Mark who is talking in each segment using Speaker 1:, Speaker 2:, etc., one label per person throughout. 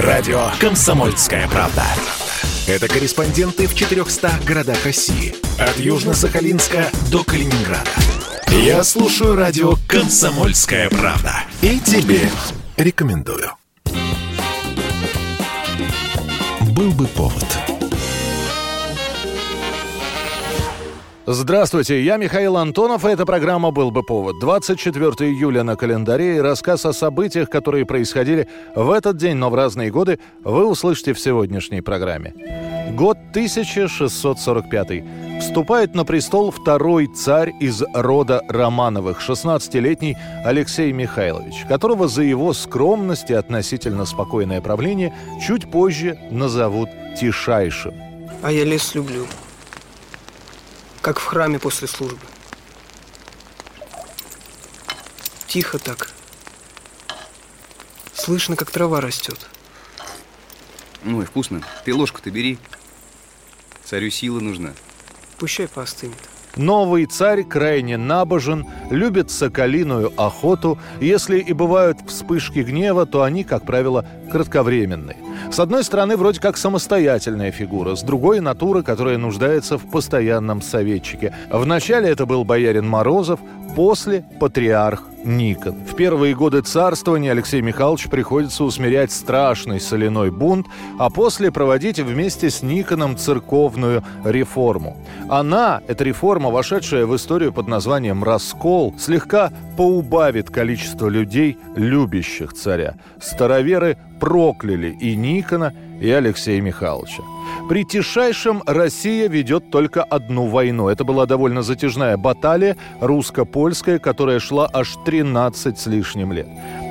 Speaker 1: Радио «Комсомольская правда». Это корреспонденты в 400 городах России. От Южно-Сахалинска до Калининграда. Я слушаю радио «Комсомольская правда». И тебе рекомендую. Был бы повод.
Speaker 2: Здравствуйте, я Михаил Антонов, и эта программа «Был бы повод». 24 июля на календаре и рассказ о событиях, которые происходили в этот день, но в разные годы, вы услышите в сегодняшней программе. Год 1645. Вступает на престол второй царь из рода Романовых, 16-летний Алексей Михайлович, которого за его скромность и относительно спокойное правление чуть позже назовут Тишайшим.
Speaker 3: А я лес люблю как в храме после службы. Тихо так. Слышно, как трава растет.
Speaker 4: Ой, вкусно. Ты ложку-то бери. Царю сила нужна.
Speaker 3: Пущай поостынет.
Speaker 2: Новый царь крайне набожен, любит соколиную охоту. Если и бывают вспышки гнева, то они, как правило, кратковременные. С одной стороны, вроде как самостоятельная фигура, с другой – натура, которая нуждается в постоянном советчике. Вначале это был боярин Морозов, после – патриарх Никон. В первые годы царствования Алексей Михайлович приходится усмирять страшный соляной бунт, а после проводить вместе с Никоном церковную реформу. Она, эта реформа, вошедшая в историю под названием «Раскол», слегка поубавит количество людей, любящих царя. Староверы прокляли и Никона, и Алексея Михайловича. При Тишайшем Россия ведет только одну войну. Это была довольно затяжная баталия русско-польская, которая шла аж 13 с лишним лет.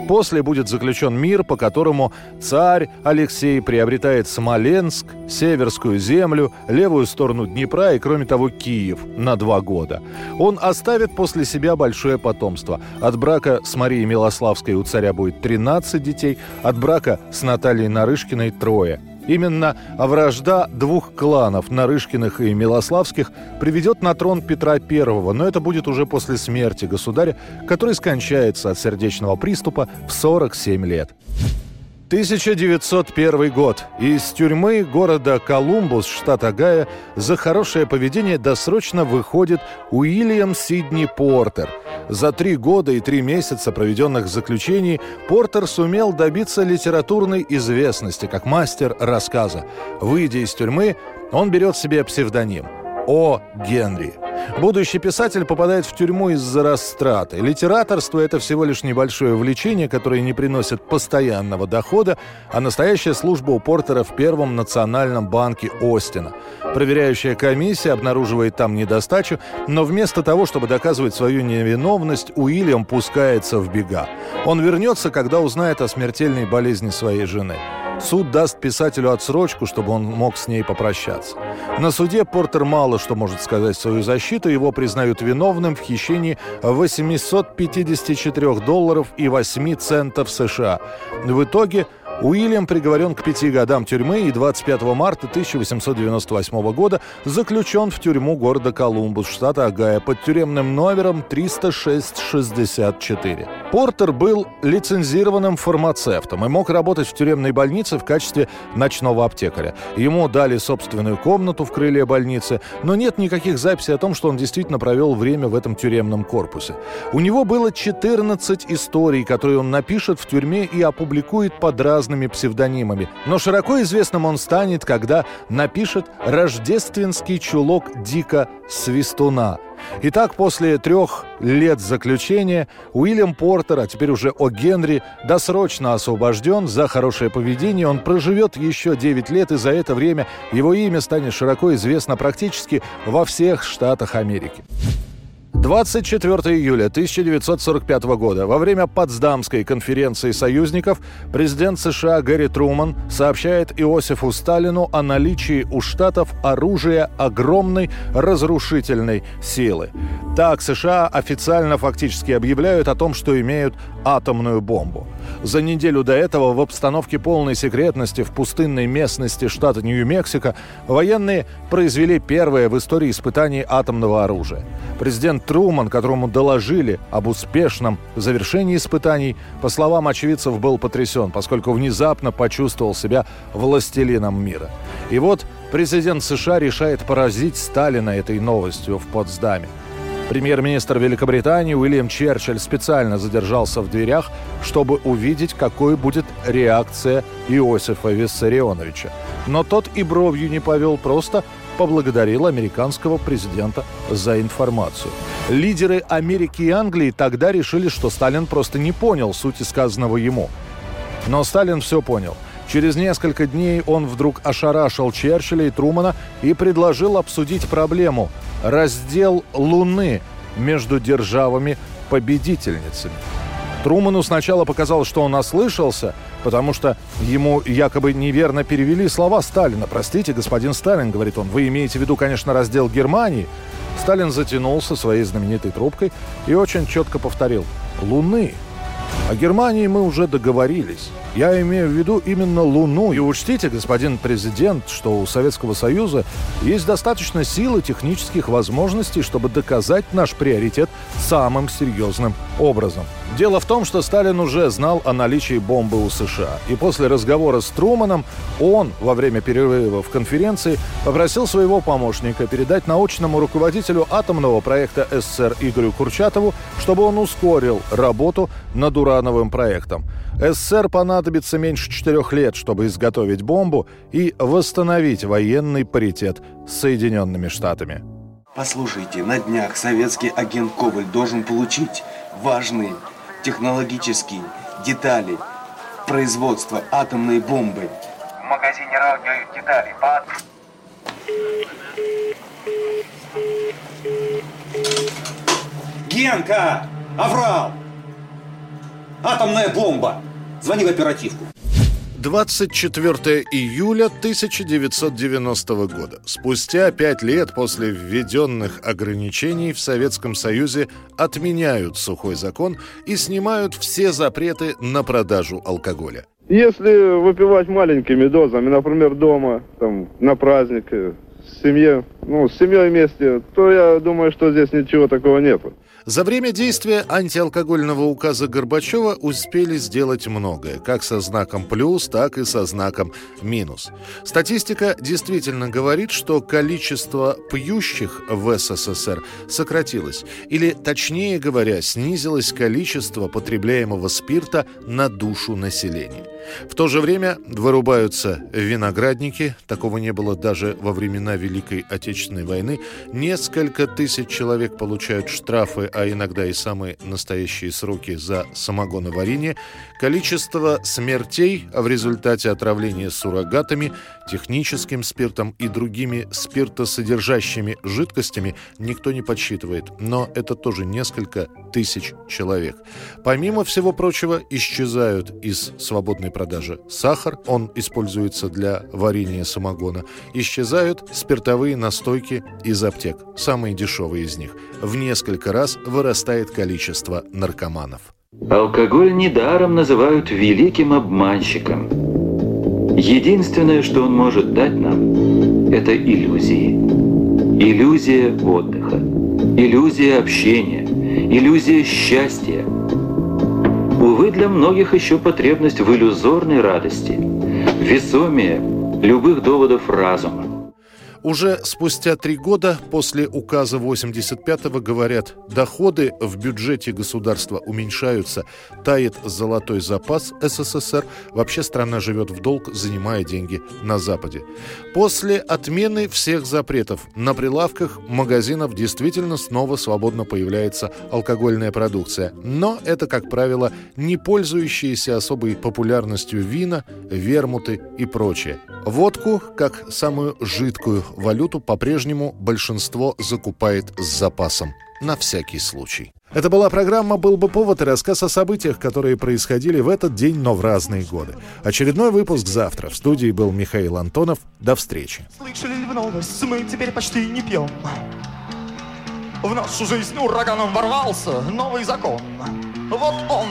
Speaker 2: После будет заключен мир, по которому царь Алексей приобретает Смоленск, Северскую землю, левую сторону Днепра и, кроме того, Киев на два года. Он оставит после себя большое потомство. От брака с Марией Милославской у царя будет 13 детей, от брака с Натальей Нарышкиной – трое – Именно вражда двух кланов, Нарышкиных и Милославских, приведет на трон Петра I, но это будет уже после смерти государя, который скончается от сердечного приступа в 47 лет. 1901 год. Из тюрьмы города Колумбус, штат Огайо, за хорошее поведение досрочно выходит Уильям Сидни Портер. За три года и три месяца, проведенных в заключении, Портер сумел добиться литературной известности как мастер рассказа. Выйдя из тюрьмы, он берет себе псевдоним – О. Генри – Будущий писатель попадает в тюрьму из-за растраты. Литераторство – это всего лишь небольшое увлечение, которое не приносит постоянного дохода, а настоящая служба у Портера в Первом национальном банке Остина. Проверяющая комиссия обнаруживает там недостачу, но вместо того, чтобы доказывать свою невиновность, Уильям пускается в бега. Он вернется, когда узнает о смертельной болезни своей жены. Суд даст писателю отсрочку, чтобы он мог с ней попрощаться. На суде Портер мало что может сказать в свою защиту. Его признают виновным в хищении 854 долларов и 8 центов США. В итоге Уильям приговорен к пяти годам тюрьмы и 25 марта 1898 года заключен в тюрьму города Колумбус, штата Огайо, под тюремным номером 306-64. Портер был лицензированным фармацевтом и мог работать в тюремной больнице в качестве ночного аптекаря. Ему дали собственную комнату в крыле больницы, но нет никаких записей о том, что он действительно провел время в этом тюремном корпусе. У него было 14 историй, которые он напишет в тюрьме и опубликует под разными разными псевдонимами. Но широко известным он станет, когда напишет «Рождественский чулок Дика Свистуна». Итак, после трех лет заключения Уильям Портер, а теперь уже О. Генри, досрочно освобожден за хорошее поведение. Он проживет еще 9 лет, и за это время его имя станет широко известно практически во всех штатах Америки. 24 июля 1945 года во время Потсдамской конференции союзников президент США Гэри Труман сообщает Иосифу Сталину о наличии у Штатов оружия огромной разрушительной силы. Так США официально фактически объявляют о том, что имеют атомную бомбу. За неделю до этого в обстановке полной секретности в пустынной местности штата Нью-Мексико военные произвели первое в истории испытание атомного оружия. Президент Труман, которому доложили об успешном завершении испытаний, по словам очевидцев, был потрясен, поскольку внезапно почувствовал себя властелином мира. И вот президент США решает поразить Сталина этой новостью в Потсдаме. Премьер-министр Великобритании Уильям Черчилль специально задержался в дверях, чтобы увидеть, какой будет реакция Иосифа Виссарионовича. Но тот и бровью не повел, просто поблагодарил американского президента за информацию. Лидеры Америки и Англии тогда решили, что Сталин просто не понял сути сказанного ему. Но Сталин все понял. Через несколько дней он вдруг ошарашил Черчилля и Трумана и предложил обсудить проблему – раздел Луны между державами-победительницами. Труману сначала показалось, что он ослышался, потому что ему якобы неверно перевели слова Сталина. «Простите, господин Сталин», — говорит он, — «вы имеете в виду, конечно, раздел Германии». Сталин затянулся своей знаменитой трубкой и очень четко повторил «Луны». О Германии мы уже договорились. Я имею в виду именно Луну. И учтите, господин президент, что у Советского Союза есть достаточно силы технических возможностей, чтобы доказать наш приоритет самым серьезным образом. Дело в том, что Сталин уже знал о наличии бомбы у США. И после разговора с Труманом он во время перерыва в конференции попросил своего помощника передать научному руководителю атомного проекта СССР Игорю Курчатову, чтобы он ускорил работу над урановым проектом. СССР понадобится меньше четырех лет, чтобы изготовить бомбу и восстановить военный паритет с Соединенными Штатами.
Speaker 5: Послушайте, на днях советский агент Коваль должен получить важные технологические детали производства атомной бомбы.
Speaker 6: В магазине радио детали по...
Speaker 7: Генка! Аврал! Атомная бомба! Звони в оперативку.
Speaker 2: 24 июля 1990 года. Спустя пять лет после введенных ограничений в Советском Союзе отменяют сухой закон и снимают все запреты на продажу алкоголя.
Speaker 8: Если выпивать маленькими дозами, например, дома, там, на праздник, э, с семьей, ну, с семьей вместе, то я думаю, что здесь ничего такого нету.
Speaker 2: За время действия антиалкогольного указа Горбачева успели сделать многое, как со знаком плюс, так и со знаком минус. Статистика действительно говорит, что количество пьющих в СССР сократилось, или, точнее говоря, снизилось количество потребляемого спирта на душу населения. В то же время вырубаются виноградники, такого не было даже во времена Великой Отечественной войны. Несколько тысяч человек получают штрафы, а иногда и самые настоящие сроки за самогоноварение. Количество смертей в результате отравления суррогатами, техническим спиртом и другими спиртосодержащими жидкостями никто не подсчитывает, но это тоже несколько тысяч человек. Помимо всего прочего, исчезают из свободной продажи сахар, он используется для варенья самогона, исчезают спиртовые настойки из аптек, самые дешевые из них. В несколько раз вырастает количество наркоманов.
Speaker 9: Алкоголь недаром называют великим обманщиком. Единственное, что он может дать нам, это иллюзии. Иллюзия отдыха, иллюзия общения, иллюзия счастья. Увы, для многих еще потребность в иллюзорной радости, весомее любых доводов разума.
Speaker 2: Уже спустя три года после указа 85-го говорят, доходы в бюджете государства уменьшаются, тает золотой запас СССР, вообще страна живет в долг, занимая деньги на Западе. После отмены всех запретов на прилавках магазинов действительно снова свободно появляется алкогольная продукция, но это, как правило, не пользующиеся особой популярностью вина, вермуты и прочее. Водку, как самую жидкую валюту по-прежнему большинство закупает с запасом. На всякий случай. Это была программа «Был бы повод» и рассказ о событиях, которые происходили в этот день, но в разные годы. Очередной выпуск завтра. В студии был Михаил Антонов. До встречи.
Speaker 10: Слышали ли вы новость? Мы теперь почти не пьем. В нашу жизнь ураганом ворвался новый закон. Вот он,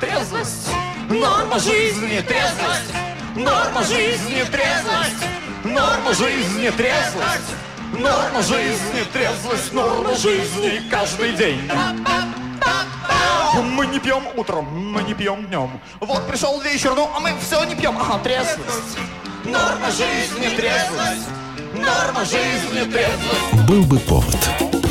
Speaker 10: трезвость Норма жизни трезвость, норма жизни трезвость, норма жизни трезвость, норма жизни трезвость, норма жизни каждый день. Мы не пьем утром, мы не пьем днем. Вот пришел вечер, ну а мы все не пьем. Ага, трезвость. Норма жизни трезвость. Норма жизни трезвость.
Speaker 1: Был бы повод.